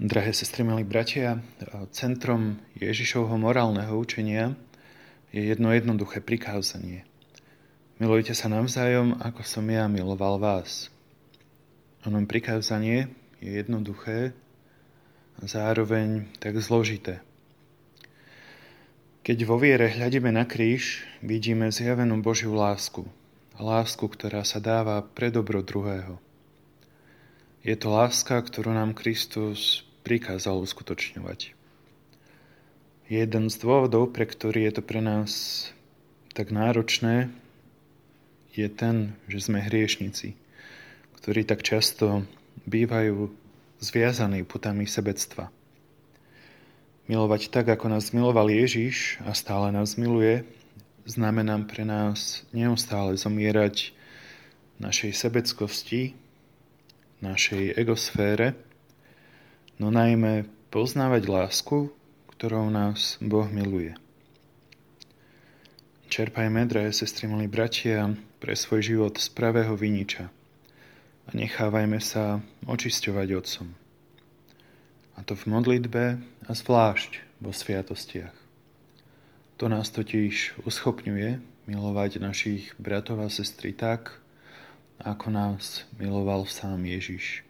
Drahé sestry, milí bratia, centrom Ježišovho morálneho učenia je jedno jednoduché prikázanie. Milujte sa navzájom, ako som ja miloval vás. Ono prikázanie je jednoduché a zároveň tak zložité. Keď vo viere hľadíme na kríž, vidíme zjavenú Božiu lásku. Lásku, ktorá sa dáva pre dobro druhého. Je to láska, ktorú nám Kristus prikázal uskutočňovať. Jeden z dôvodov, pre ktorý je to pre nás tak náročné, je ten, že sme hriešnici, ktorí tak často bývajú zviazaní putami sebectva. Milovať tak, ako nás miloval Ježiš a stále nás miluje, znamená pre nás neustále zomierať našej sebeckosti, našej egosfére, no najmä poznávať lásku, ktorou nás Boh miluje. Čerpajme, drahé sestry, milí bratia, pre svoj život z pravého viniča a nechávajme sa očisťovať Otcom. A to v modlitbe a zvlášť vo sviatostiach. To nás totiž uschopňuje milovať našich bratov a sestry tak, ako nás miloval sám Ježiš.